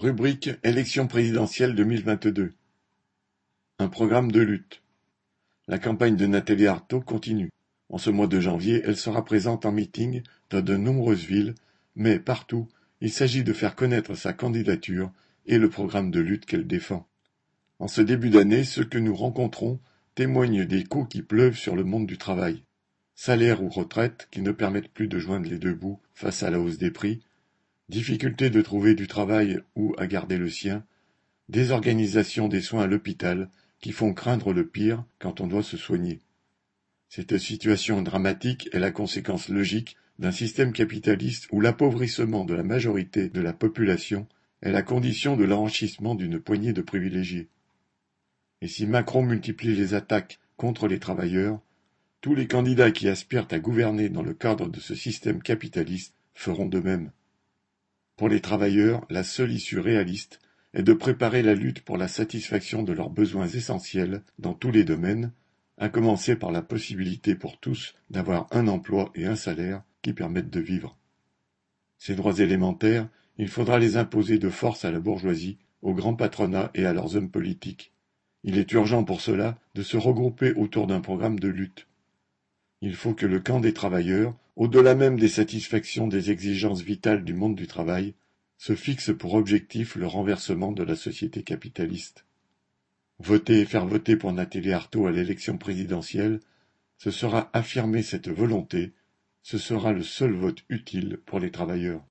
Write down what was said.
Rubrique Élection présidentielle 2022. Un programme de lutte. La campagne de Nathalie Arthaud continue. En ce mois de janvier, elle sera présente en meeting dans de nombreuses villes, mais partout, il s'agit de faire connaître sa candidature et le programme de lutte qu'elle défend. En ce début d'année, ceux que nous rencontrons témoignent des coups qui pleuvent sur le monde du travail. Salaire ou retraite qui ne permettent plus de joindre les deux bouts face à la hausse des prix, difficulté de trouver du travail ou à garder le sien, désorganisation des soins à l'hôpital qui font craindre le pire quand on doit se soigner. Cette situation dramatique est la conséquence logique d'un système capitaliste où l'appauvrissement de la majorité de la population est la condition de l'enrichissement d'une poignée de privilégiés. Et si Macron multiplie les attaques contre les travailleurs, tous les candidats qui aspirent à gouverner dans le cadre de ce système capitaliste feront de même. Pour les travailleurs, la seule issue réaliste est de préparer la lutte pour la satisfaction de leurs besoins essentiels dans tous les domaines, à commencer par la possibilité pour tous d'avoir un emploi et un salaire qui permettent de vivre. Ces droits élémentaires, il faudra les imposer de force à la bourgeoisie, au grand patronat et à leurs hommes politiques. Il est urgent pour cela de se regrouper autour d'un programme de lutte. Il faut que le camp des travailleurs, au-delà même des satisfactions des exigences vitales du monde du travail, se fixe pour objectif le renversement de la société capitaliste. Voter et faire voter pour Nathalie Arthaud à l'élection présidentielle, ce sera affirmer cette volonté, ce sera le seul vote utile pour les travailleurs.